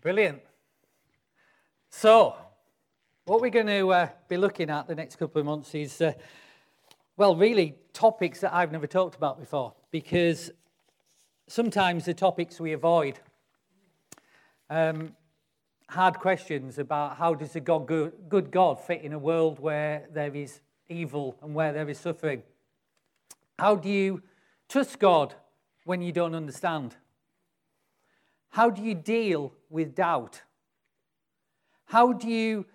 Brilliant. So, what we're going to uh, be looking at the next couple of months is, uh, well, really topics that I've never talked about before because sometimes the topics we avoid. Um, hard questions about how does a God, good God fit in a world where there is evil and where there is suffering? How do you trust God when you don't understand? How do you deal with doubt? How do you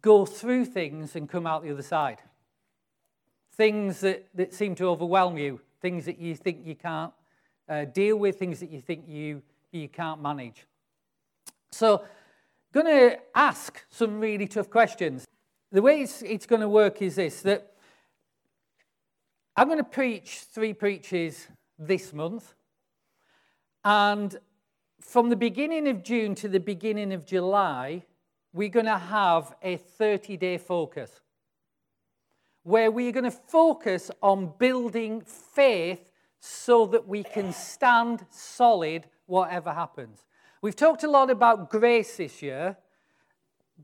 go through things and come out the other side? Things that, that seem to overwhelm you, things that you think you can't uh, deal with, things that you think you, you can't manage. So, going to ask some really tough questions. The way it's, it's going to work is this that I'm going to preach three preaches this month. And from the beginning of June to the beginning of July, we're going to have a 30 day focus where we're going to focus on building faith so that we can stand solid whatever happens. We've talked a lot about grace this year,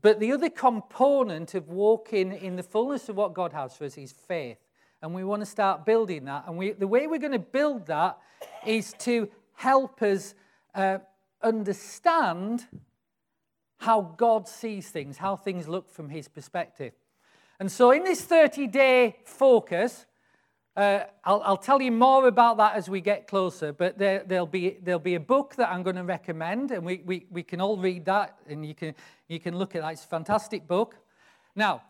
but the other component of walking in the fullness of what God has for us is faith. And we want to start building that. And we, the way we're going to build that is to help us uh, understand how God sees things, how things look from his perspective. And so, in this 30 day focus, uh, I'll, I'll, tell you more about that as we get closer, but there, will be, there'll be a book that I'm going to recommend, and we, we, we can all read that, and you can, you can look at that. It's a fantastic book. Now,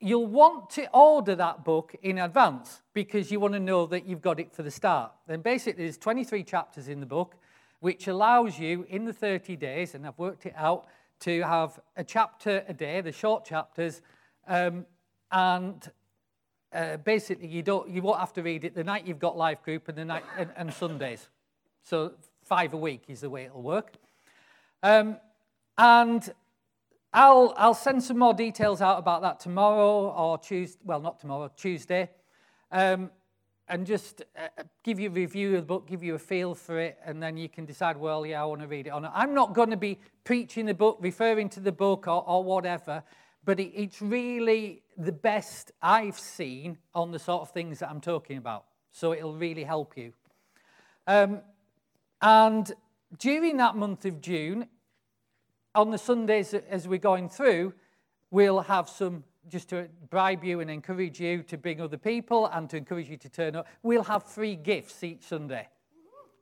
you'll want to order that book in advance because you want to know that you've got it for the start. Then basically, there's 23 chapters in the book, which allows you in the 30 days, and I've worked it out, to have a chapter a day, the short chapters, um, and uh, basically you don't you won't have to read it the night you've got life group and the night and, and Sundays. So five a week is the way it'll work. Um, and I'll I'll send some more details out about that tomorrow or Tuesday. Well, not tomorrow, Tuesday. Um, and just uh, give you a review of the book, give you a feel for it, and then you can decide, well, yeah, I want to read it or not. I'm not going to be preaching the book, referring to the book, or, or whatever, but it, it's really the best I've seen on the sort of things that I'm talking about. So it'll really help you. Um, and during that month of June, on the Sundays as we're going through, we'll have some just to bribe you and encourage you to bring other people and to encourage you to turn up, we'll have free gifts each Sunday.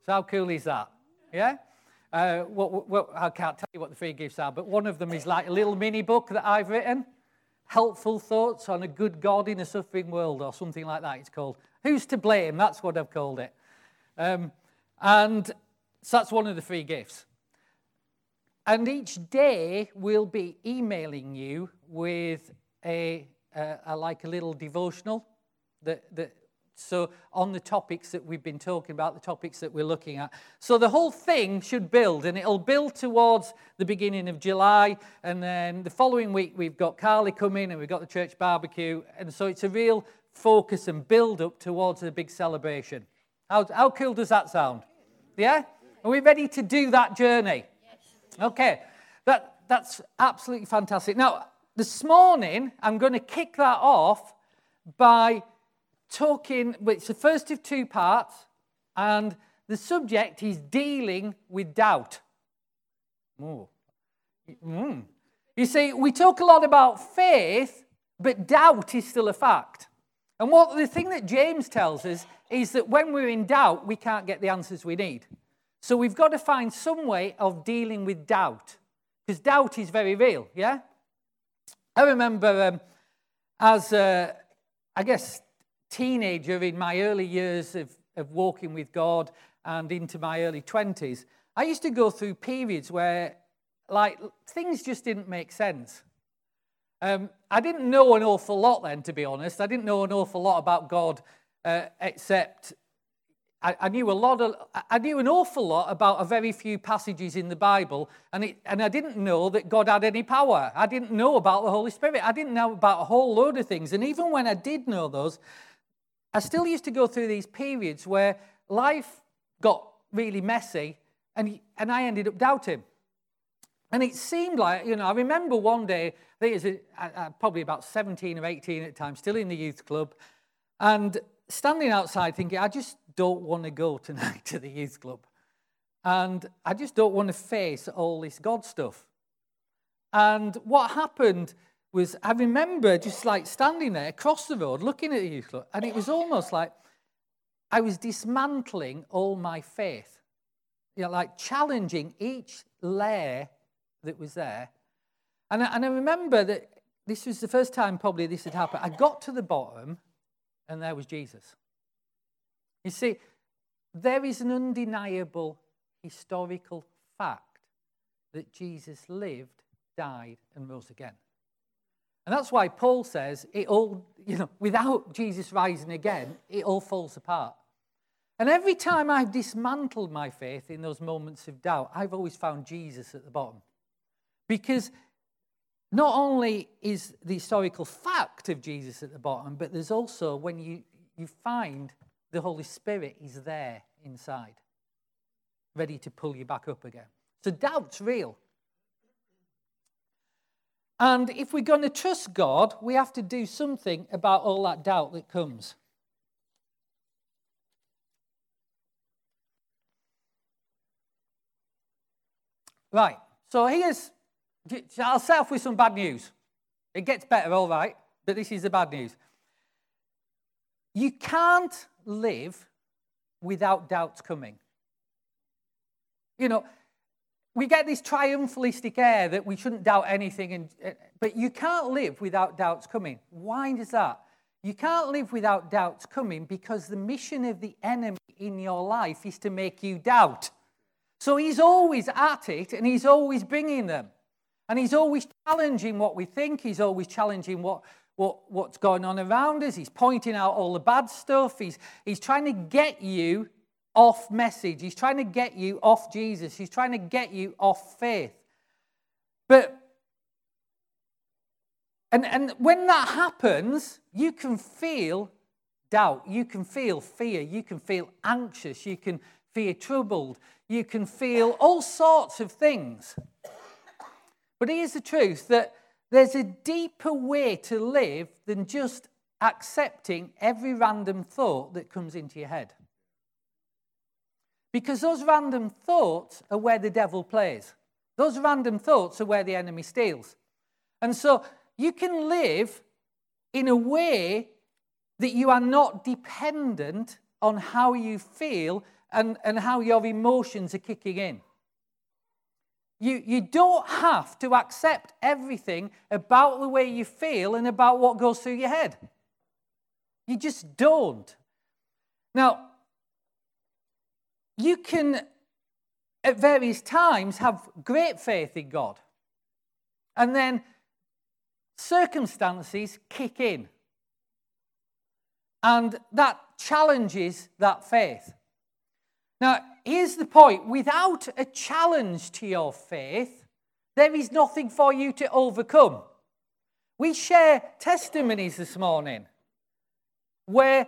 So, how cool is that? Yeah? Uh, what, what, I can't tell you what the free gifts are, but one of them is like a little mini book that I've written Helpful Thoughts on a Good God in a Suffering World, or something like that, it's called. Who's to blame? That's what I've called it. Um, and so that's one of the free gifts. And each day we'll be emailing you with a, a, a like a little devotional that, that so on the topics that we've been talking about, the topics that we're looking at. So the whole thing should build, and it'll build towards the beginning of July. And then the following week, we've got Carly coming, and we've got the church barbecue. And so it's a real focus and build up towards a big celebration. How, how cool does that sound? Yeah? Are we ready to do that journey? Okay. That, that's absolutely fantastic. Now, this morning, I'm going to kick that off by talking, it's the first of two parts, and the subject is dealing with doubt. Oh. Mm. You see, we talk a lot about faith, but doubt is still a fact. And what the thing that James tells us is that when we're in doubt, we can't get the answers we need. So we've got to find some way of dealing with doubt, because doubt is very real, yeah? I remember um, as, a, I guess, teenager in my early years of, of walking with God and into my early 20s, I used to go through periods where, like, things just didn't make sense. Um, I didn't know an awful lot then, to be honest. I didn't know an awful lot about God, uh, except I, I, knew a lot of, I knew an awful lot about a very few passages in the Bible, and, it, and I didn't know that God had any power. I didn't know about the Holy Spirit. I didn't know about a whole load of things. And even when I did know those, I still used to go through these periods where life got really messy, and, and I ended up doubting. And it seemed like, you know, I remember one day, I think it was uh, probably about 17 or 18 at the time, still in the youth club, and standing outside thinking, I just don't want to go tonight to the youth club. And I just don't want to face all this God stuff. And what happened was, I remember just like standing there across the road looking at the youth club, and it was almost like I was dismantling all my faith, you know, like challenging each layer that was there. And I, and I remember that this was the first time probably this had happened. I got to the bottom, and there was Jesus. You see, there is an undeniable historical fact that Jesus lived, died, and rose again. And that's why Paul says it all, you know, without Jesus rising again, it all falls apart. And every time I've dismantled my faith in those moments of doubt, I've always found Jesus at the bottom. Because not only is the historical fact of Jesus at the bottom, but there's also when you, you find the Holy Spirit is there inside, ready to pull you back up again. So doubt's real. And if we're going to trust God, we have to do something about all that doubt that comes. Right, so here's, I'll start off with some bad news. It gets better, all right, but this is the bad news. You can't live without doubts coming. You know, we get this triumphalistic air that we shouldn't doubt anything, and, uh, but you can't live without doubts coming. Why is that? You can't live without doubts coming because the mission of the enemy in your life is to make you doubt. So he's always at it and he's always bringing them. And he's always challenging what we think, he's always challenging what, what, what's going on around us. He's pointing out all the bad stuff. He's, he's trying to get you off message. He's trying to get you off Jesus. He's trying to get you off faith. But, and, and when that happens, you can feel doubt. You can feel fear. You can feel anxious. You can feel troubled. You can feel all sorts of things. But here's the truth that there's a deeper way to live than just accepting every random thought that comes into your head. Because those random thoughts are where the devil plays. Those random thoughts are where the enemy steals. And so you can live in a way that you are not dependent on how you feel and, and how your emotions are kicking in. You, you don't have to accept everything about the way you feel and about what goes through your head. You just don't. Now, you can, at various times, have great faith in God. And then circumstances kick in. And that challenges that faith. Now, here's the point without a challenge to your faith, there is nothing for you to overcome. We share testimonies this morning where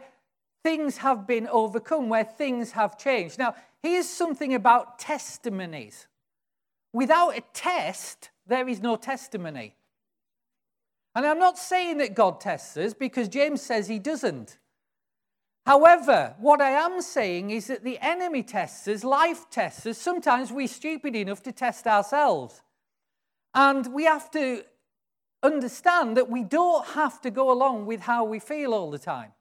things have been overcome, where things have changed. Now, here's something about testimonies without a test, there is no testimony. And I'm not saying that God tests us because James says he doesn't. However, what I am saying is that the enemy tests us, life tests us. Sometimes we're stupid enough to test ourselves. And we have to understand that we don't have to go along with how we feel all the time.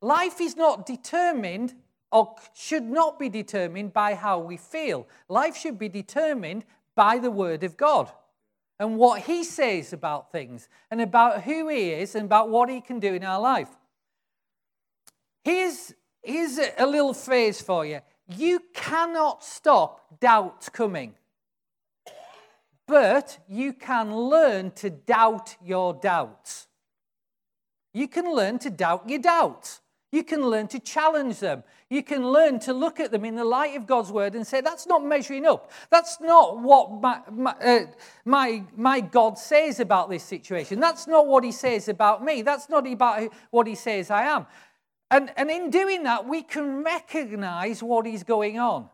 Life is not determined or should not be determined by how we feel. Life should be determined by the Word of God and what He says about things and about who He is and about what He can do in our life. Here's, here's a little phrase for you you cannot stop doubt coming, but you can learn to doubt your doubts. You can learn to doubt your doubts. You can learn to challenge them. You can learn to look at them in the light of God's word and say, that's not measuring up. That's not what my, my, uh, my, my God says about this situation. That's not what he says about me. That's not about what he says I am. And, and in doing that, we can recognize what is going on.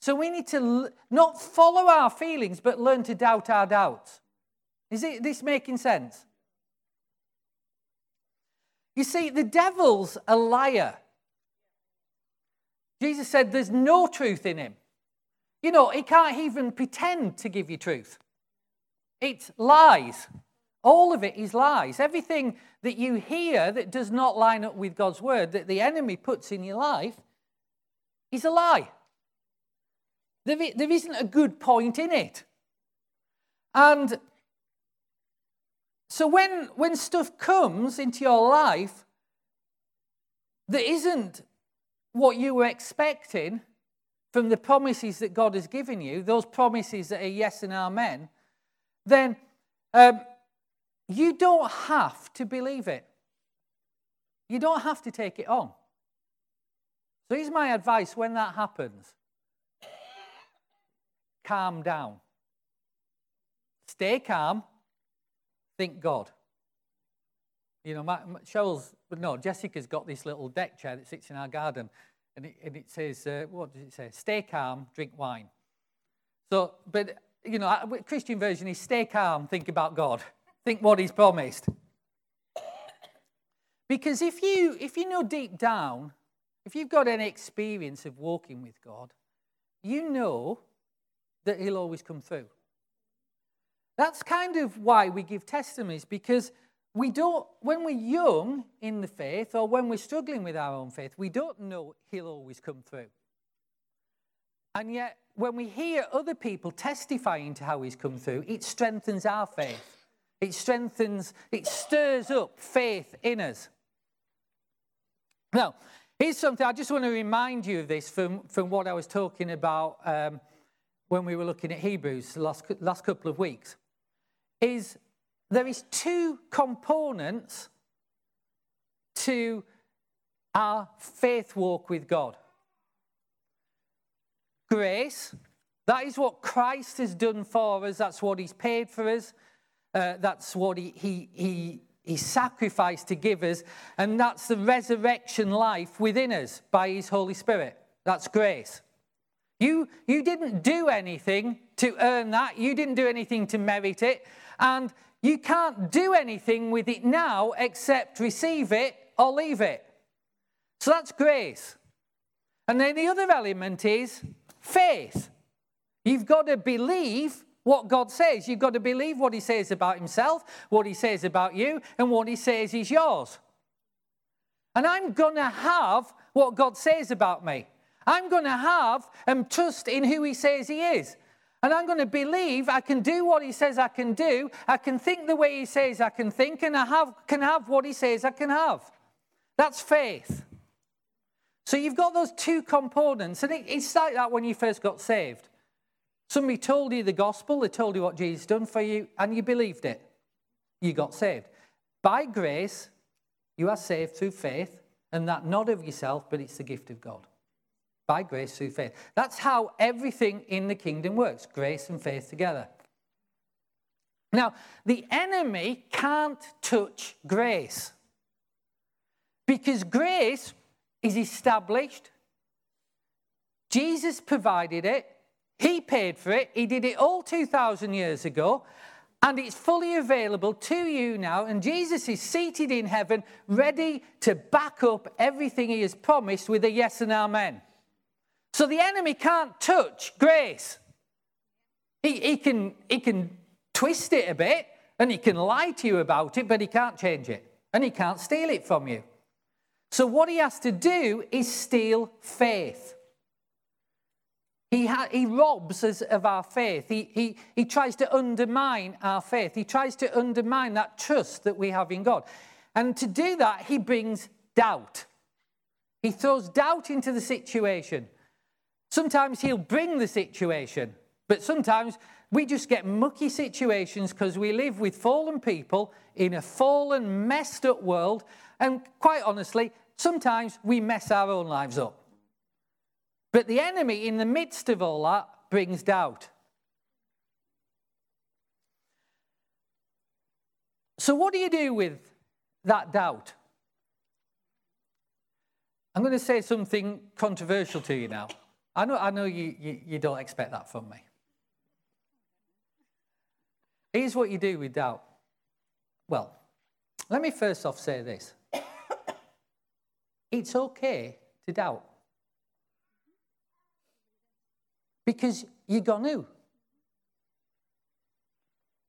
So we need to l- not follow our feelings, but learn to doubt our doubts. Is it, this making sense? You see, the devil's a liar. Jesus said there's no truth in him. You know, he can't even pretend to give you truth. It's lies. All of it is lies. Everything that you hear that does not line up with God's word, that the enemy puts in your life, is a lie. There, there isn't a good point in it. And so when, when stuff comes into your life that isn't what you were expecting from the promises that God has given you, those promises that are yes and amen, then um, you don't have to believe it. You don't have to take it on. So here's my advice when that happens calm down. Stay calm. Think God. You know, my, my, Cheryl's, no, Jessica's got this little deck chair that sits in our garden, and it, and it says, uh, what does it say? Stay calm, drink wine. So, but, you know, Christian version is stay calm, think about God, think what He's promised. Because if you, if you know deep down, if you've got any experience of walking with God, you know that He'll always come through. That's kind of why we give testimonies because we don't, when we're young in the faith or when we're struggling with our own faith, we don't know He'll always come through. And yet, when we hear other people testifying to how He's come through, it strengthens our faith. It strengthens, it stirs up faith in us. Now, here's something I just want to remind you of this from, from what I was talking about um, when we were looking at Hebrews the last, last couple of weeks is there is two components to our faith walk with God. Grace, that is what Christ has done for us, that's what he's paid for us, uh, that's what he, he, he, he sacrificed to give us, and that's the resurrection life within us by his Holy Spirit. That's grace. You, you didn't do anything to earn that. You didn't do anything to merit it. And you can't do anything with it now except receive it or leave it. So that's grace. And then the other element is faith. You've got to believe what God says. You've got to believe what He says about Himself, what He says about you, and what He says is yours. And I'm going to have what God says about me. I'm going to have and trust in who He says He is. And I'm going to believe I can do what He says I can do. I can think the way He says I can think, and I have, can have what He says I can have. That's faith. So you've got those two components, and it, it's like that when you first got saved. Somebody told you the gospel, they told you what Jesus done for you, and you believed it. You got saved. By grace, you are saved through faith, and that not of yourself, but it's the gift of God by grace through faith. That's how everything in the kingdom works grace and faith together. Now, the enemy can't touch grace because grace is established. Jesus provided it, He paid for it, He did it all 2,000 years ago. And it's fully available to you now. And Jesus is seated in heaven, ready to back up everything he has promised with a yes and amen. So the enemy can't touch grace. He, he, can, he can twist it a bit and he can lie to you about it, but he can't change it and he can't steal it from you. So what he has to do is steal faith. He, ha- he robs us of our faith. He, he, he tries to undermine our faith. He tries to undermine that trust that we have in God. And to do that, he brings doubt. He throws doubt into the situation. Sometimes he'll bring the situation, but sometimes we just get mucky situations because we live with fallen people in a fallen, messed up world. And quite honestly, sometimes we mess our own lives up. But the enemy, in the midst of all that, brings doubt. So, what do you do with that doubt? I'm going to say something controversial to you now. I know, I know you, you, you don't expect that from me. Here's what you do with doubt. Well, let me first off say this it's okay to doubt because you're going to.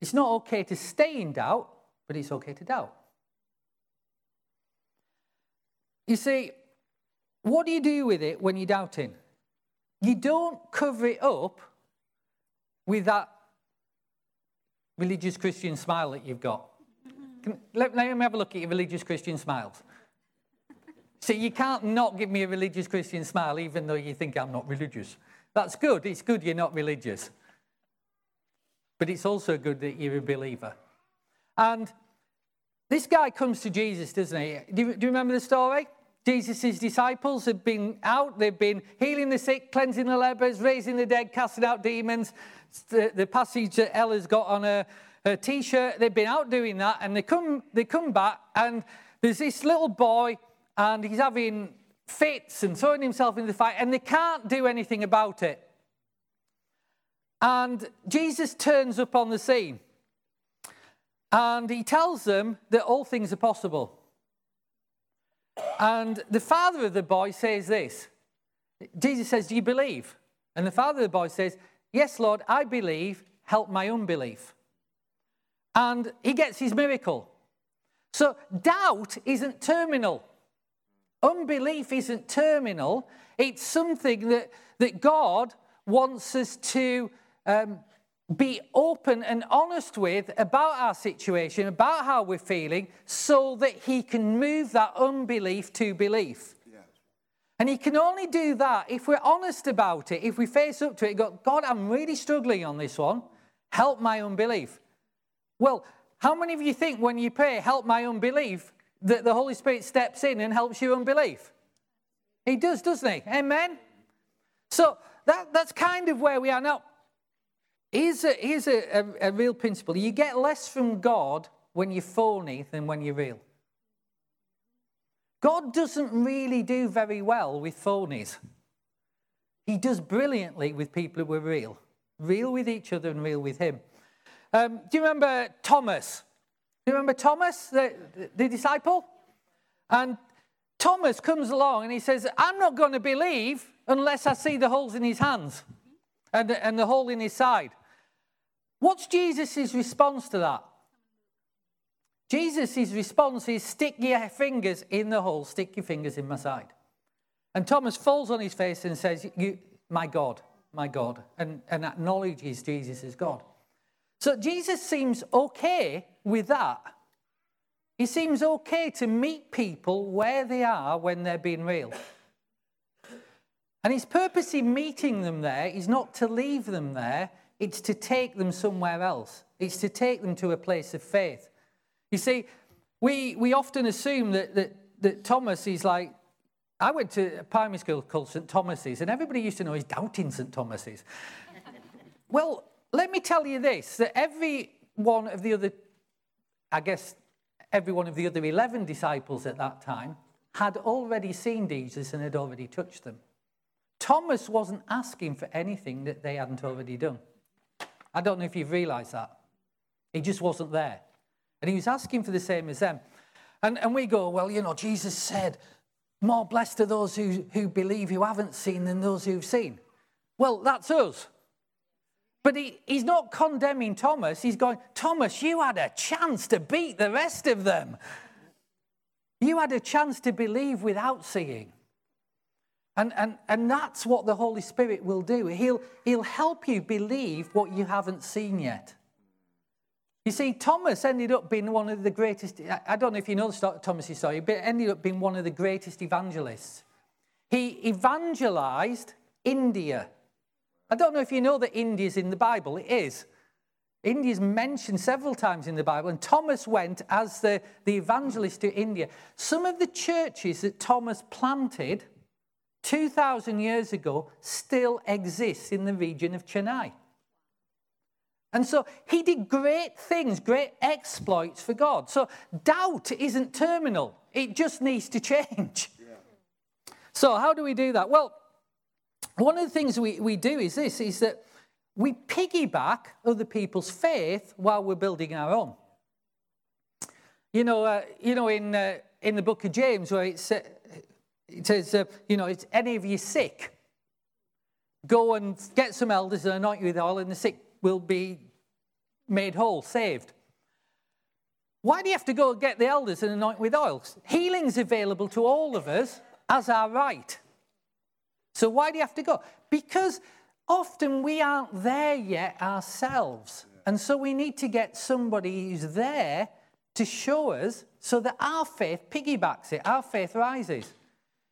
It's not okay to stay in doubt, but it's okay to doubt. You see, what do you do with it when you're doubting? You don't cover it up with that religious Christian smile that you've got. Can, let, let me have a look at your religious Christian smiles. See, you can't not give me a religious Christian smile even though you think I'm not religious. That's good. It's good you're not religious. But it's also good that you're a believer. And this guy comes to Jesus, doesn't he? Do you, do you remember the story? Jesus' disciples have been out, they've been healing the sick, cleansing the lepers, raising the dead, casting out demons. The, the passage that Ella's got on her, her t shirt, they've been out doing that, and they come, they come back, and there's this little boy, and he's having fits and throwing himself into the fight, and they can't do anything about it. And Jesus turns up on the scene, and he tells them that all things are possible. And the father of the boy says this Jesus says, Do you believe? And the father of the boy says, Yes, Lord, I believe, help my unbelief. And he gets his miracle. So doubt isn't terminal. Unbelief isn't terminal. It's something that, that God wants us to um, be open and honest with about our situation, about how we're feeling, so that He can move that unbelief to belief. And He can only do that if we're honest about it, if we face up to it, go, God, I'm really struggling on this one. Help my unbelief. Well, how many of you think when you pray, help my unbelief, that the Holy Spirit steps in and helps your unbelief? He does, doesn't he? Amen? So that, that's kind of where we are now. Here's, a, here's a, a, a real principle you get less from God when you're phony than when you're real. God doesn't really do very well with phonies. He does brilliantly with people who are real, real with each other and real with Him. Um, do you remember Thomas? You remember Thomas, the, the disciple? And Thomas comes along and he says, I'm not going to believe unless I see the holes in his hands and the, and the hole in his side. What's Jesus' response to that? Jesus' response is stick your fingers in the hole, stick your fingers in my side. And Thomas falls on his face and says, My God, my God, and, and acknowledges Jesus as God. So Jesus seems okay with that. He seems okay to meet people where they are when they're being real. And his purpose in meeting them there is not to leave them there, it's to take them somewhere else. It's to take them to a place of faith. You see, we, we often assume that, that, that Thomas is like, I went to a primary school called St. Thomas's, and everybody used to know he's doubting St. Thomas's. well, let me tell you this that every one of the other, I guess, every one of the other 11 disciples at that time had already seen Jesus and had already touched them. Thomas wasn't asking for anything that they hadn't already done. I don't know if you've realized that. He just wasn't there. And he was asking for the same as them. And, and we go, well, you know, Jesus said, more blessed are those who, who believe who haven't seen than those who've seen. Well, that's us. But he, he's not condemning Thomas. He's going, Thomas, you had a chance to beat the rest of them. You had a chance to believe without seeing. And, and, and that's what the Holy Spirit will do. He'll, he'll help you believe what you haven't seen yet. You see, Thomas ended up being one of the greatest, I don't know if you know Thomas' story, but ended up being one of the greatest evangelists. He evangelized India. I don't know if you know that India's in the Bible. It is. India's mentioned several times in the Bible, and Thomas went as the, the evangelist to India. Some of the churches that Thomas planted 2,000 years ago still exists in the region of Chennai. And so he did great things, great exploits for God. So doubt isn't terminal, it just needs to change. Yeah. So, how do we do that? Well, one of the things we, we do is this, is that we piggyback other people's faith while we're building our own. You know, uh, you know in, uh, in the book of James where it's, uh, it says, uh, you know, it's any of you sick, go and get some elders and anoint you with oil and the sick will be made whole, saved. Why do you have to go and get the elders and anoint with oil? Healing's available to all of us as our right. So why do you have to go? Because often we aren't there yet ourselves. And so we need to get somebody who's there to show us so that our faith piggybacks it, our faith rises.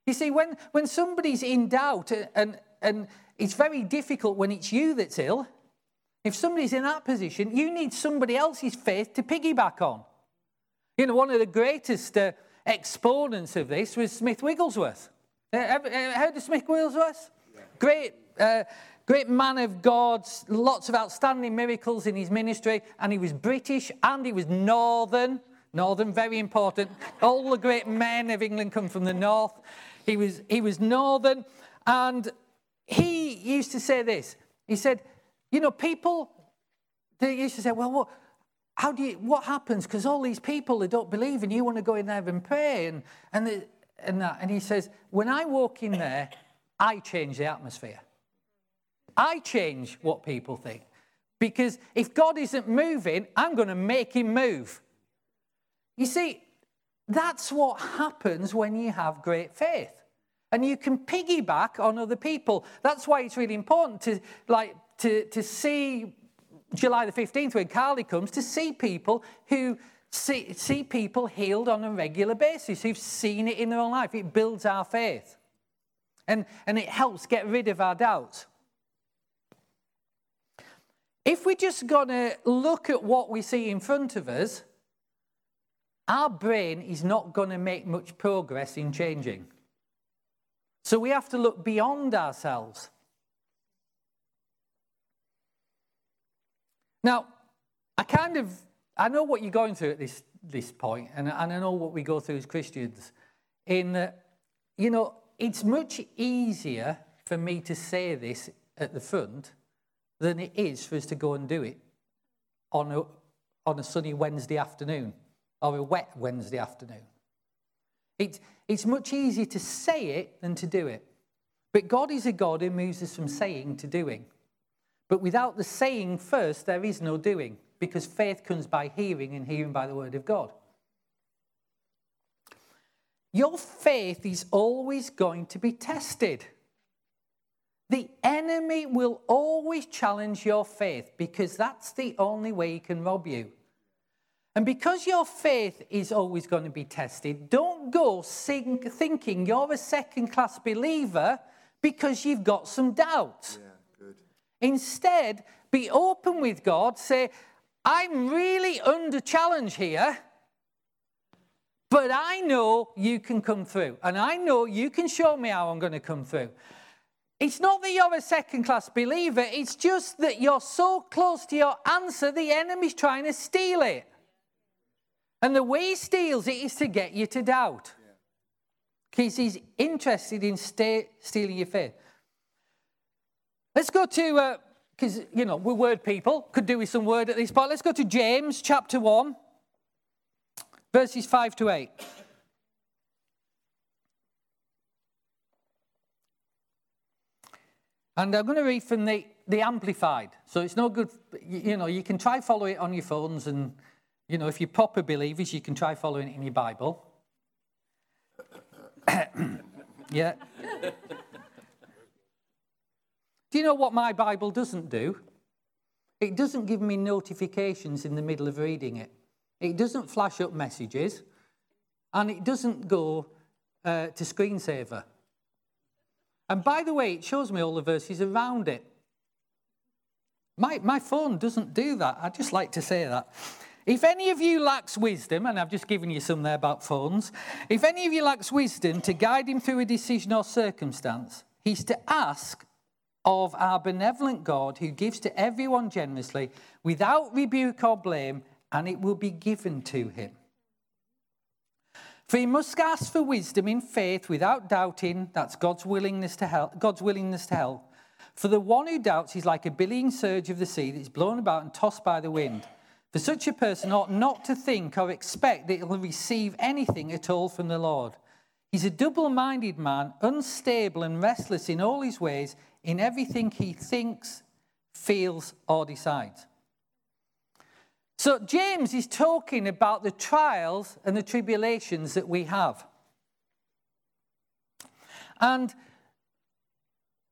You see, when, when somebody's in doubt, and, and it's very difficult when it's you that's ill, if somebody's in that position, you need somebody else's faith to piggyback on. You know, one of the greatest uh, exponents of this was Smith Wigglesworth. Uh, ever, uh, heard of Smith Wigglesworth? Yeah. Great, uh, great man of God, lots of outstanding miracles in his ministry, and he was British and he was Northern. Northern, very important. All the great men of England come from the north. He was, he was Northern, and he used to say this. He said, You know, people, they used to say, Well, what? How do you, what happens? Because all these people, they don't believe, and you want to go in there and pray. And, and, the, and, that. and he says, When I walk in there, I change the atmosphere. I change what people think. Because if God isn't moving, I'm going to make him move. You see, that's what happens when you have great faith. And you can piggyback on other people. That's why it's really important to like to, to see July the 15th when Carly comes, to see people who see, see people healed on a regular basis, who've seen it in their own life. It builds our faith. And, and it helps get rid of our doubts. If we're just going to look at what we see in front of us, our brain is not going to make much progress in changing. So we have to look beyond ourselves. Now, I kind of I know what you're going through at this this point, and, and I know what we go through as Christians. In that, you know, it's much easier for me to say this at the front than it is for us to go and do it on a, on a sunny Wednesday afternoon or a wet Wednesday afternoon. It, it's much easier to say it than to do it. But God is a God who moves us from saying to doing. But without the saying first, there is no doing, because faith comes by hearing and hearing by the word of God. Your faith is always going to be tested. The enemy will always challenge your faith because that's the only way he can rob you. And because your faith is always going to be tested, don't go thinking you're a second class believer because you've got some doubt. Yeah, Instead, be open with God. Say, I'm really under challenge here, but I know you can come through. And I know you can show me how I'm going to come through. It's not that you're a second class believer, it's just that you're so close to your answer, the enemy's trying to steal it. And the way he steals it is to get you to doubt. Because he's interested in stealing your faith. Let's go to, uh, because, you know, we're word people, could do with some word at this point. Let's go to James chapter 1, verses 5 to 8. And I'm going to read from the, the Amplified. So it's no good, you know, you can try follow it on your phones and you know, if you're proper believers, you can try following it in your Bible. yeah. Do you know what my Bible doesn't do? It doesn't give me notifications in the middle of reading it. It doesn't flash up messages, and it doesn't go uh, to screensaver. And by the way, it shows me all the verses around it. My, my phone doesn't do that. I just like to say that. If any of you lacks wisdom, and I've just given you some there about phones, if any of you lacks wisdom to guide him through a decision or circumstance, he's to ask of our benevolent God who gives to everyone generously without rebuke or blame, and it will be given to him. For he must ask for wisdom in faith without doubting. That's God's willingness to help. God's willingness to help. For the one who doubts is like a billowy surge of the sea that is blown about and tossed by the wind. For such a person ought not to think or expect that he'll receive anything at all from the Lord. He's a double minded man, unstable and restless in all his ways, in everything he thinks, feels, or decides. So, James is talking about the trials and the tribulations that we have. And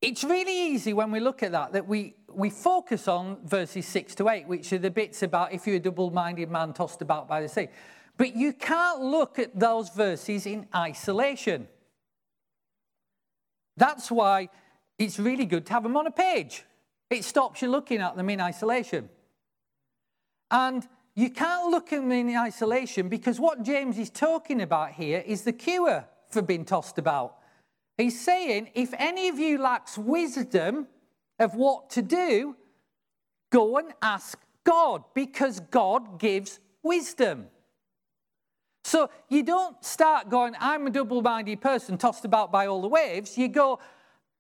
it's really easy when we look at that that we, we focus on verses 6 to 8, which are the bits about if you're a double minded man tossed about by the sea. But you can't look at those verses in isolation. That's why it's really good to have them on a page. It stops you looking at them in isolation. And you can't look at them in isolation because what James is talking about here is the cure for being tossed about. He's saying if any of you lacks wisdom of what to do, go and ask God because God gives wisdom. So you don't start going, I'm a double minded person tossed about by all the waves. You go,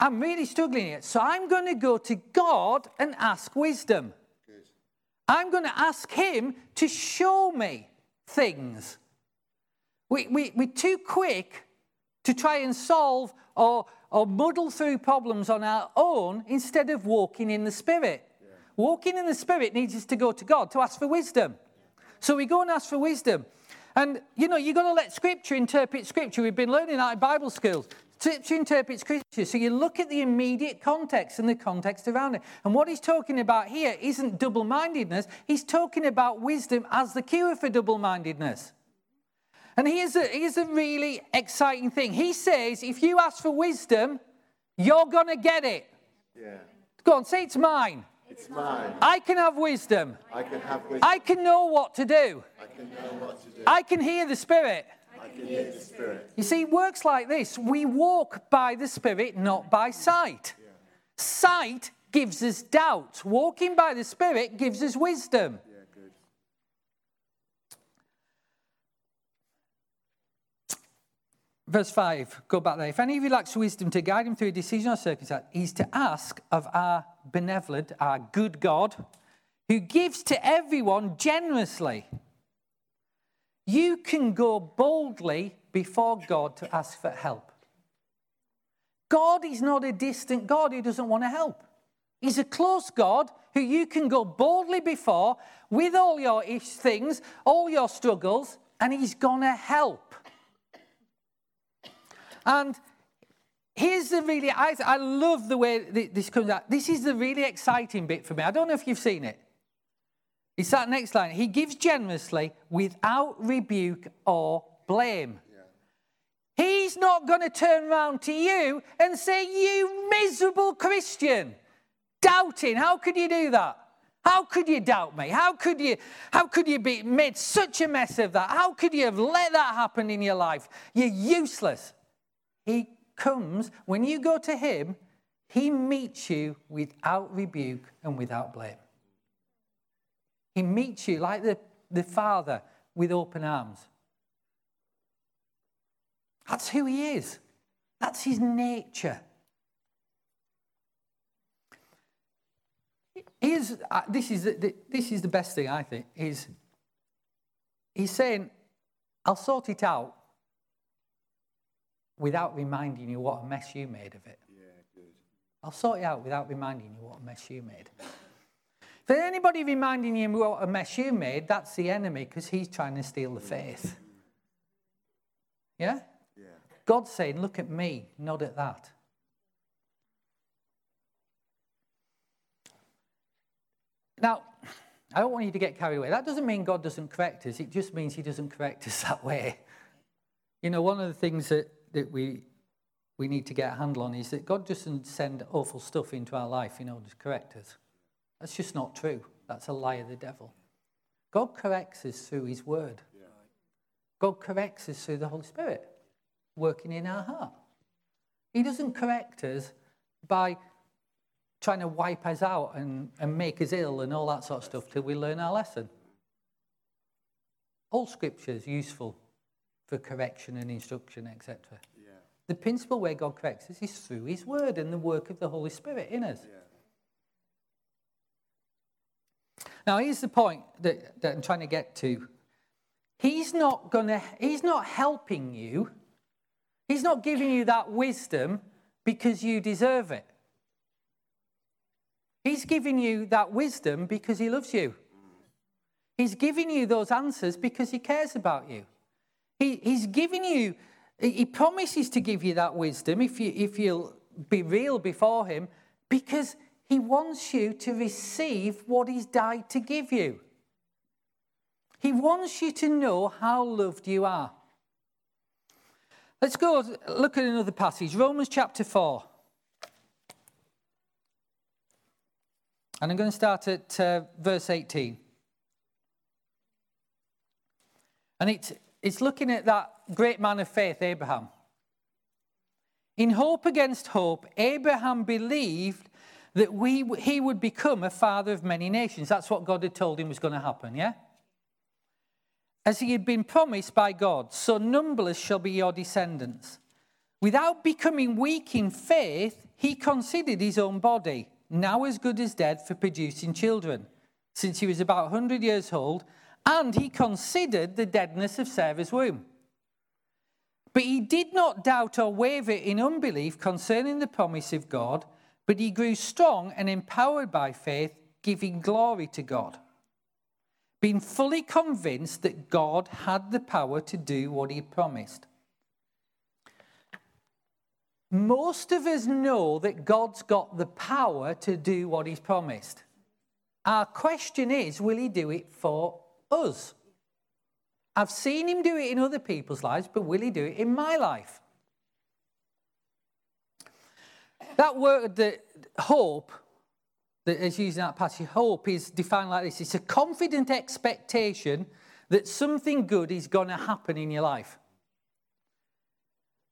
I'm really struggling here. So I'm going to go to God and ask wisdom. Good. I'm going to ask Him to show me things. We, we, we're too quick to try and solve or, or muddle through problems on our own instead of walking in the Spirit. Yeah. Walking in the Spirit needs us to go to God to ask for wisdom. So we go and ask for wisdom. And, you know, you've got to let Scripture interpret Scripture. We've been learning that in Bible schools. Scripture interprets Scripture. So you look at the immediate context and the context around it. And what he's talking about here isn't double mindedness, he's talking about wisdom as the cure for double mindedness. And here's a, here's a really exciting thing. He says, if you ask for wisdom, you're going to get it. Yeah. Go on, say it's mine. It's mine. I can have wisdom. I can have wisdom. I can know what to do. I can know what to do. I can hear the Spirit. I can hear the Spirit. You see, it works like this. We walk by the Spirit, not by sight. Yeah. Sight gives us doubt. Walking by the Spirit gives us wisdom. verse 5, go back there. If any of you lacks wisdom to guide him through a decision or circumstance, he's to ask of our benevolent, our good God, who gives to everyone generously. You can go boldly before God to ask for help. God is not a distant God who doesn't want to help. He's a close God who you can go boldly before with all your things, all your struggles, and He's going to help. And here's the really, I, I love the way this comes out. This is the really exciting bit for me. I don't know if you've seen it. It's that next line. He gives generously without rebuke or blame. Yeah. He's not going to turn around to you and say, You miserable Christian, doubting. How could you do that? How could you doubt me? How could you, how could you be made such a mess of that? How could you have let that happen in your life? You're useless. He comes, when you go to Him, He meets you without rebuke and without blame. He meets you like the, the Father with open arms. That's who He is, that's His nature. Here's, uh, this, is the, this is the best thing, I think, is he's saying, I'll sort it out without reminding you what a mess you made of it. Yeah, good. I'll sort it out without reminding you what a mess you made. For anybody reminding you what a mess you made, that's the enemy because he's trying to steal the faith. Yeah? yeah? God's saying, look at me, not at that. Now, I don't want you to get carried away. That doesn't mean God doesn't correct us, it just means he doesn't correct us that way. You know, one of the things that that we we need to get a handle on is that God doesn't send awful stuff into our life in order to correct us. That's just not true. That's a lie of the devil. God corrects us through his word. God corrects us through the Holy Spirit working in our heart. He doesn't correct us by trying to wipe us out and, and make us ill and all that sort of stuff till we learn our lesson. All scripture is useful for correction and instruction, etc. Yeah. The principal way God corrects us is through His Word and the work of the Holy Spirit in us. Yeah. Now, here's the point that, that I'm trying to get to. He's not gonna, he's not helping you. He's not giving you that wisdom because you deserve it. He's giving you that wisdom because he loves you. He's giving you those answers because he cares about you. He, he's giving you, he promises to give you that wisdom if, you, if you'll be real before him because he wants you to receive what he's died to give you. He wants you to know how loved you are. Let's go look at another passage Romans chapter 4. And I'm going to start at uh, verse 18. And it's, it's looking at that great man of faith, Abraham. In hope against hope, Abraham believed that we, he would become a father of many nations. That's what God had told him was going to happen, yeah? As he had been promised by God, so numberless shall be your descendants. Without becoming weak in faith, he considered his own body now as good as dead for producing children, since he was about 100 years old, and he considered the deadness of Sarah's womb. But he did not doubt or waver in unbelief concerning the promise of God, but he grew strong and empowered by faith, giving glory to God, being fully convinced that God had the power to do what he promised. Most of us know that God's got the power to do what He's promised. Our question is will He do it for us? I've seen Him do it in other people's lives, but will He do it in my life? That word, the hope, that is using that passage, hope is defined like this it's a confident expectation that something good is going to happen in your life.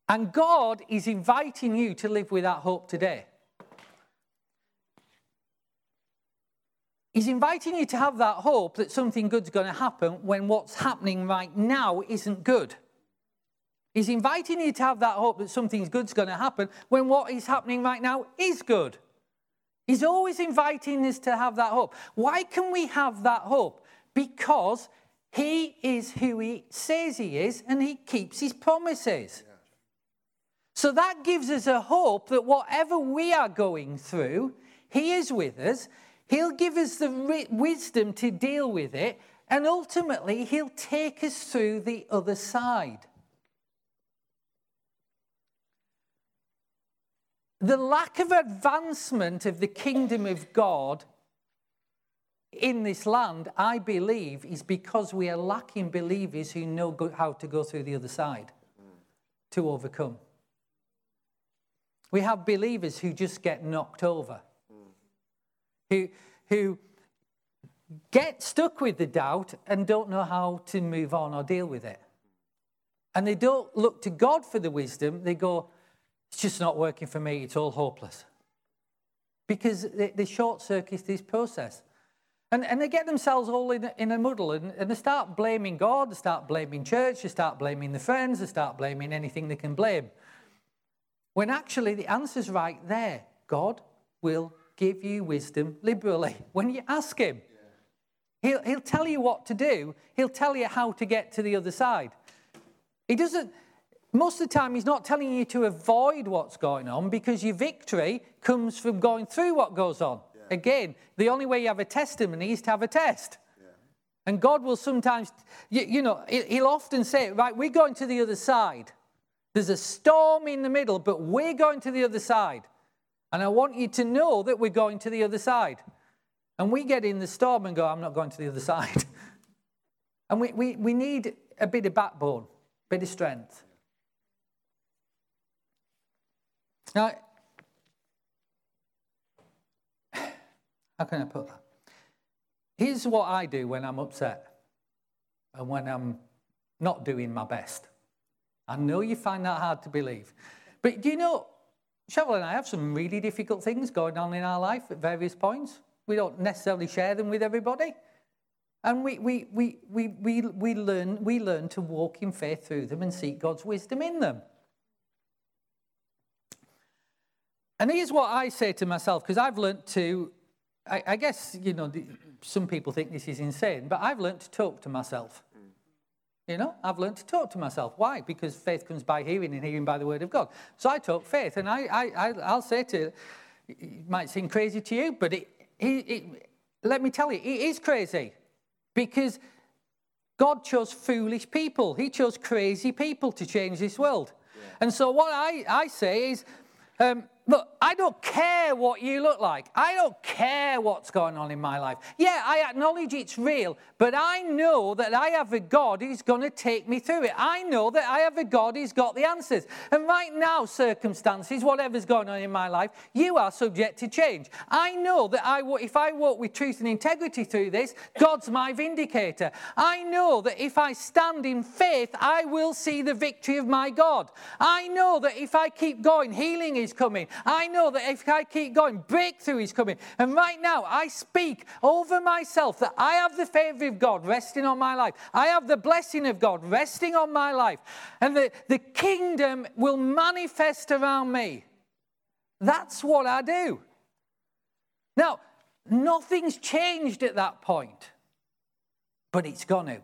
And God is inviting you to live with that hope today. He's inviting you to have that hope that something good's going to happen when what's happening right now isn't good. He's inviting you to have that hope that something good's going to happen when what is happening right now is good. He's always inviting us to have that hope. Why can we have that hope? Because he is who he says he is and he keeps his promises. So that gives us a hope that whatever we are going through, He is with us. He'll give us the wisdom to deal with it, and ultimately, He'll take us through the other side. The lack of advancement of the kingdom of God in this land, I believe, is because we are lacking believers who know how to go through the other side to overcome. We have believers who just get knocked over, who, who get stuck with the doubt and don't know how to move on or deal with it. And they don't look to God for the wisdom. They go, it's just not working for me. It's all hopeless. Because they, they short circuit this process. And, and they get themselves all in a, in a muddle and, and they start blaming God, they start blaming church, they start blaming the friends, they start blaming anything they can blame. When actually the answer's right there. God will give you wisdom liberally when you ask Him. He'll, he'll tell you what to do, He'll tell you how to get to the other side. He doesn't, most of the time, He's not telling you to avoid what's going on because your victory comes from going through what goes on. Yeah. Again, the only way you have a testimony is to have a test. Yeah. And God will sometimes, you, you know, He'll often say, right, we're going to the other side. There's a storm in the middle, but we're going to the other side. And I want you to know that we're going to the other side. And we get in the storm and go, I'm not going to the other side. and we, we, we need a bit of backbone, a bit of strength. Now, how can I put that? Here's what I do when I'm upset and when I'm not doing my best. I know you find that hard to believe. But do you know, Cheryl and I have some really difficult things going on in our life at various points. We don't necessarily share them with everybody. And we, we, we, we, we, we, learn, we learn to walk in faith through them and seek God's wisdom in them. And here's what I say to myself, because I've learned to, I, I guess, you know, the, some people think this is insane, but I've learned to talk to myself. You know, I've learned to talk to myself. Why? Because faith comes by hearing and hearing by the word of God. So I talk faith, and I, I, I, I'll say to you, it might seem crazy to you, but it, it, it, let me tell you, it is crazy because God chose foolish people. He chose crazy people to change this world. Yeah. And so what I, I say is, um, Look, I don't care what you look like. I don't care what's going on in my life. Yeah, I acknowledge it's real, but I know that I have a God who's going to take me through it. I know that I have a God who's got the answers. And right now, circumstances, whatever's going on in my life, you are subject to change. I know that I, if I walk with truth and integrity through this, God's my vindicator. I know that if I stand in faith, I will see the victory of my God. I know that if I keep going, healing is coming. I know that if I keep going, breakthrough is coming. And right now, I speak over myself that I have the favor of God resting on my life. I have the blessing of God resting on my life. And the, the kingdom will manifest around me. That's what I do. Now, nothing's changed at that point, but it's going to.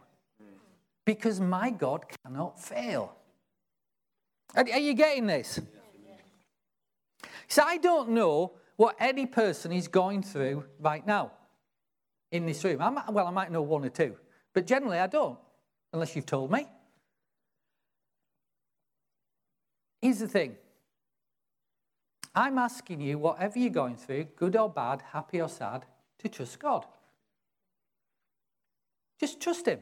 Because my God cannot fail. Are, are you getting this? So I don't know what any person is going through right now in this room. I might, well, I might know one or two, but generally I don't, unless you've told me. Here's the thing I'm asking you, whatever you're going through, good or bad, happy or sad, to trust God. Just trust Him.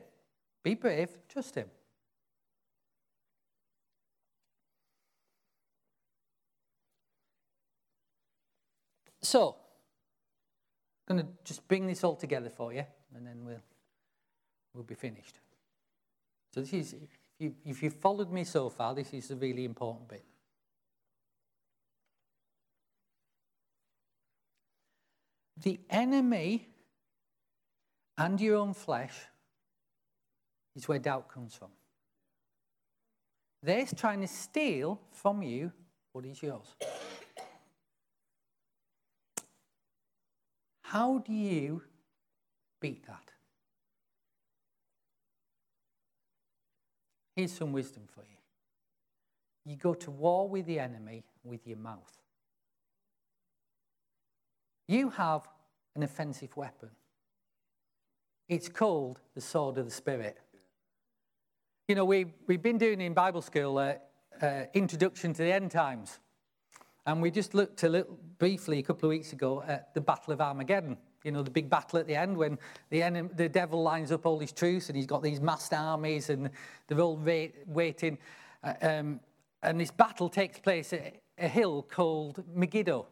Be brave, trust Him. So, I'm going to just bring this all together for you, and then we'll, we'll be finished. So this is, if, you, if you've followed me so far, this is a really important bit. The enemy and your own flesh is where doubt comes from. They're trying to steal from you what is yours. How do you beat that? Here's some wisdom for you. You go to war with the enemy with your mouth. You have an offensive weapon. It's called the sword of the Spirit. You know, we, we've been doing in Bible school uh, uh, introduction to the end times. And we just looked a little briefly a couple of weeks ago at the Battle of Armageddon. You know, the big battle at the end when the, enemy, the devil lines up all his troops and he's got these massed armies and they're all waiting. Uh, um, and this battle takes place at a hill called Megiddo.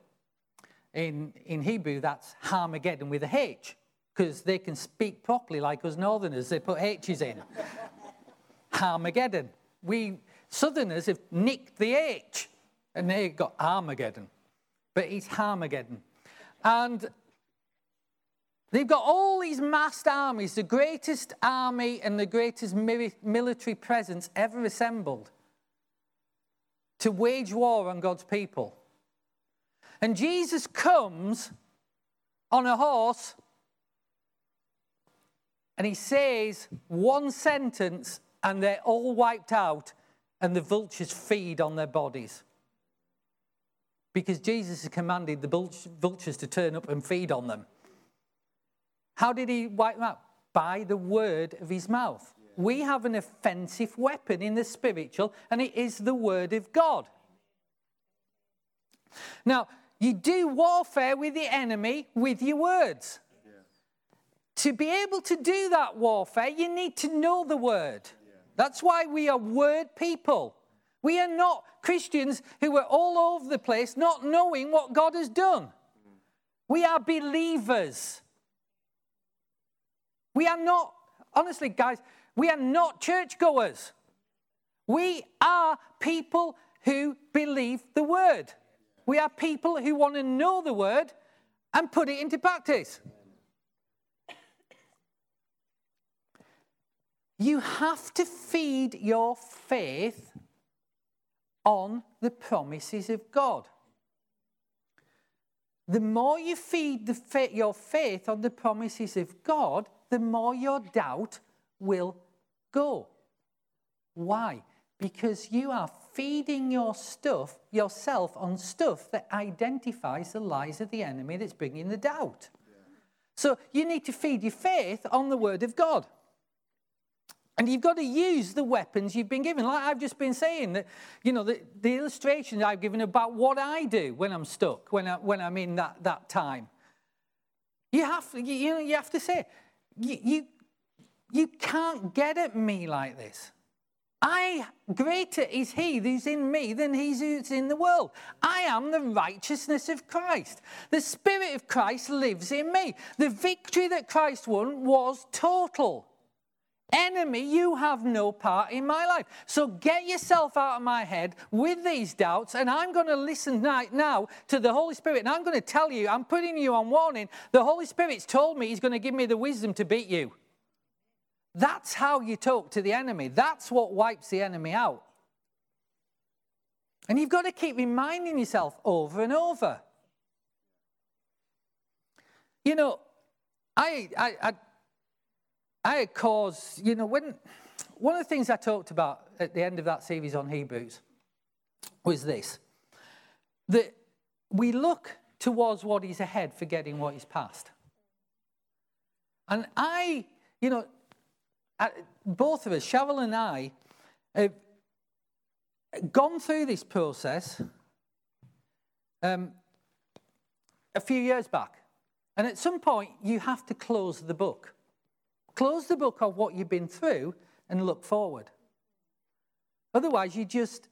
In, in Hebrew, that's Armageddon with a H because they can speak properly like us northerners. They put H's in. Armageddon. We southerners have nicked the H and they got Armageddon. But it's Armageddon. And they've got all these massed armies, the greatest army and the greatest military presence ever assembled to wage war on God's people. And Jesus comes on a horse and he says one sentence and they're all wiped out and the vultures feed on their bodies because Jesus has commanded the vultures to turn up and feed on them. How did he wipe them out? By the word of his mouth. We have an offensive weapon in the spiritual, and it is the word of God. Now, you do warfare with the enemy with your words. Yeah. To be able to do that warfare, you need to know the word. Yeah. That's why we are word people. We are not Christians who are all over the place not knowing what God has done. We are believers. We are not, honestly, guys, we are not churchgoers. We are people who believe the word. We are people who want to know the word and put it into practice. You have to feed your faith on the promises of God. The more you feed fa- your faith on the promises of God, the more your doubt will go. Why? Because you are feeding your stuff, yourself on stuff that identifies the lies of the enemy that's bringing the doubt. So you need to feed your faith on the word of God. And you've got to use the weapons you've been given. Like I've just been saying, that, you know, the, the illustrations I've given about what I do when I'm stuck, when, I, when I'm in that, that time. You have, to, you, know, you have to say, you, you, you can't get at me like this. I greater is he who's in me than he who's in the world. I am the righteousness of Christ. The Spirit of Christ lives in me. The victory that Christ won was total. Enemy, you have no part in my life. So get yourself out of my head with these doubts, and I'm going to listen right now to the Holy Spirit. And I'm going to tell you, I'm putting you on warning. The Holy Spirit's told me He's going to give me the wisdom to beat you. That's how you talk to the enemy. That's what wipes the enemy out. And you've got to keep reminding yourself over and over. You know, I, I, I, I had cause, you know, when one of the things I talked about at the end of that series on Hebrews was this that we look towards what is ahead, forgetting what is past. And I, you know, both of us, Cheryl and I, have gone through this process um, a few years back. And at some point, you have to close the book. Close the book of what you've been through and look forward. Otherwise, you just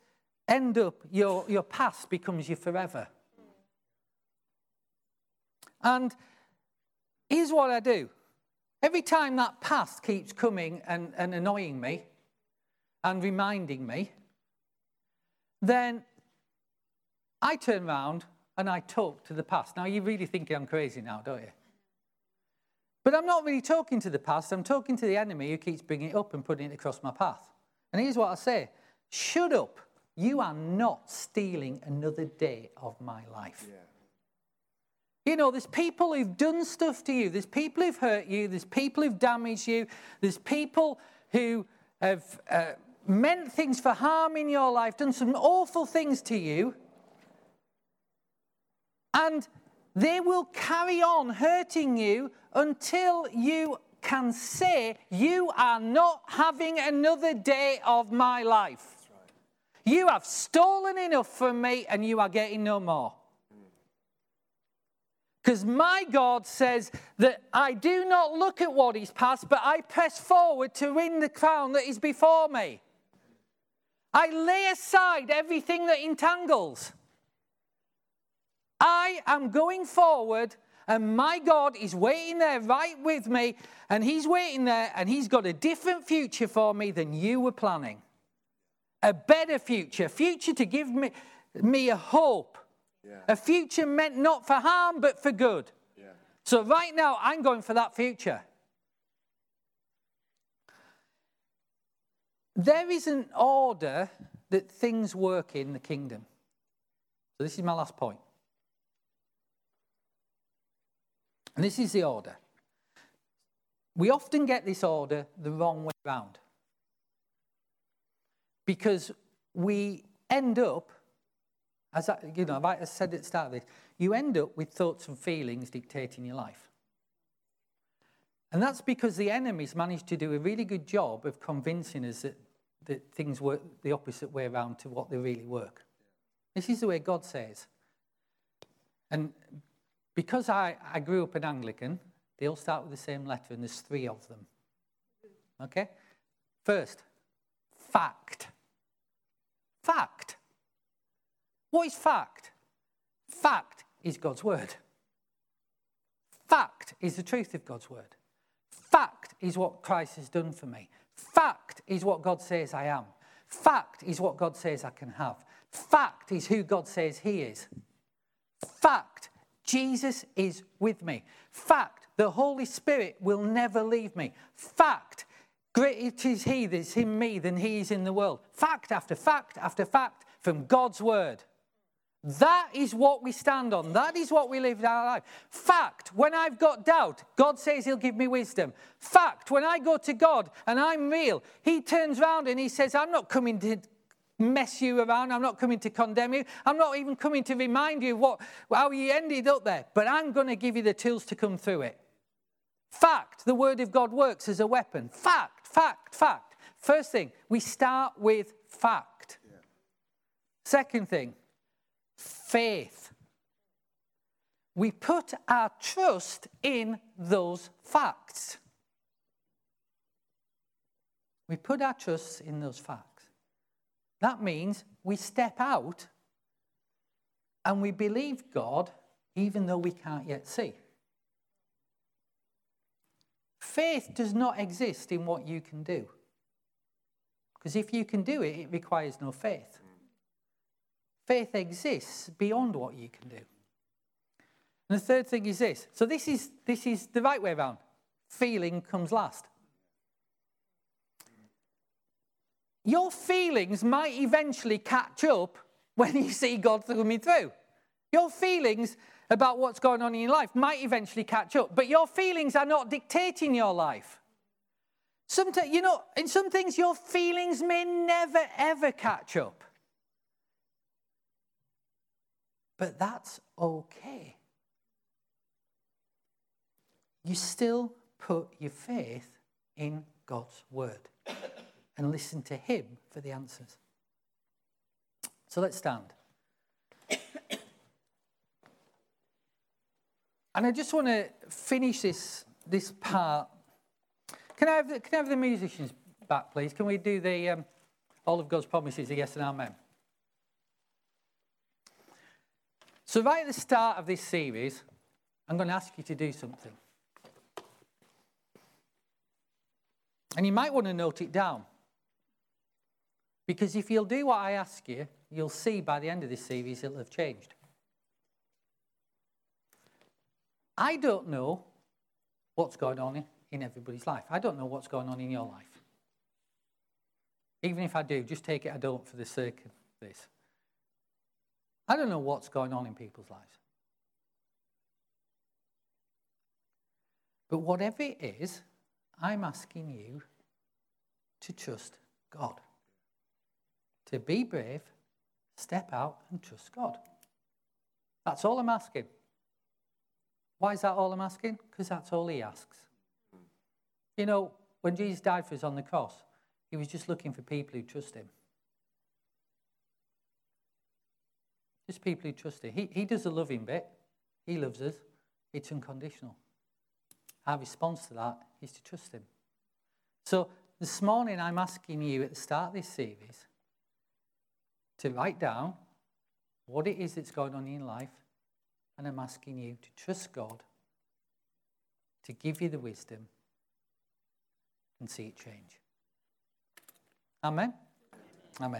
end up, your, your past becomes your forever. And here's what I do Every time that past keeps coming and, and annoying me and reminding me, then I turn around and I talk to the past. Now, you're really think I'm crazy now, don't you? But I'm not really talking to the past. I'm talking to the enemy who keeps bringing it up and putting it across my path. And here's what I say Shut up. You are not stealing another day of my life. Yeah. You know, there's people who've done stuff to you, there's people who've hurt you, there's people who've damaged you, there's people who have uh, meant things for harm in your life, done some awful things to you. And they will carry on hurting you until you can say, You are not having another day of my life. You have stolen enough from me and you are getting no more. Because my God says that I do not look at what is past, but I press forward to win the crown that is before me. I lay aside everything that entangles. I am going forward, and my God is waiting there right with me, and He's waiting there, and He's got a different future for me than you were planning. A better future, future to give me, me a hope yeah. A future meant not for harm, but for good. Yeah. So right now, I'm going for that future. There is an order that things work in the kingdom. So this is my last point. And this is the order. We often get this order the wrong way around. Because we end up as I, you know, I said at the start of this, you end up with thoughts and feelings dictating your life. And that's because the enemy's managed to do a really good job of convincing us that, that things work the opposite way around to what they really work. This is the way God says. And because I, I grew up an Anglican, they all start with the same letter, and there's three of them. Okay? First, fact. Fact. What is fact? Fact is God's word. Fact is the truth of God's word. Fact is what Christ has done for me. Fact is what God says I am. Fact is what God says I can have. Fact is who God says He is. Fact, Jesus is with me. Fact, the Holy Spirit will never leave me. Fact, Greater is he that's in me than he is in the world. Fact after fact after fact from God's word. That is what we stand on. That is what we live our life. Fact, when I've got doubt, God says He'll give me wisdom. Fact, when I go to God and I'm real, He turns around and He says, I'm not coming to mess you around. I'm not coming to condemn you. I'm not even coming to remind you what, how you ended up there. But I'm going to give you the tools to come through it. Fact, the Word of God works as a weapon. Fact, fact, fact. First thing, we start with fact. Yeah. Second thing, faith. We put our trust in those facts. We put our trust in those facts. That means we step out and we believe God even though we can't yet see. Faith does not exist in what you can do. Because if you can do it, it requires no faith. Faith exists beyond what you can do. And the third thing is this. So this is this is the right way around. Feeling comes last. Your feelings might eventually catch up when you see God coming through. Your feelings about what's going on in your life might eventually catch up, but your feelings are not dictating your life. Sometimes, you know, in some things, your feelings may never ever catch up. But that's okay. You still put your faith in God's word and listen to Him for the answers. So let's stand. and I just want to finish this, this part. Can I, have the, can I have the musicians back, please? Can we do the um, All of God's Promises, the yes and amen? So, right at the start of this series, I'm going to ask you to do something. And you might want to note it down. Because if you'll do what I ask you, you'll see by the end of this series it'll have changed. I don't know what's going on in everybody's life. I don't know what's going on in your life. Even if I do, just take it I don't for the sake of this. I don't know what's going on in people's lives. But whatever it is, I'm asking you to trust God. To be brave, step out and trust God. That's all I'm asking. Why is that all I'm asking? Because that's all he asks. You know, when Jesus died for us on the cross, he was just looking for people who trust him. Just people who trust him. He, he does a loving bit. He loves us. It's unconditional. Our response to that is to trust him. So this morning, I'm asking you at the start of this series to write down what it is that's going on in life, and I'm asking you to trust God to give you the wisdom and see it change. Amen.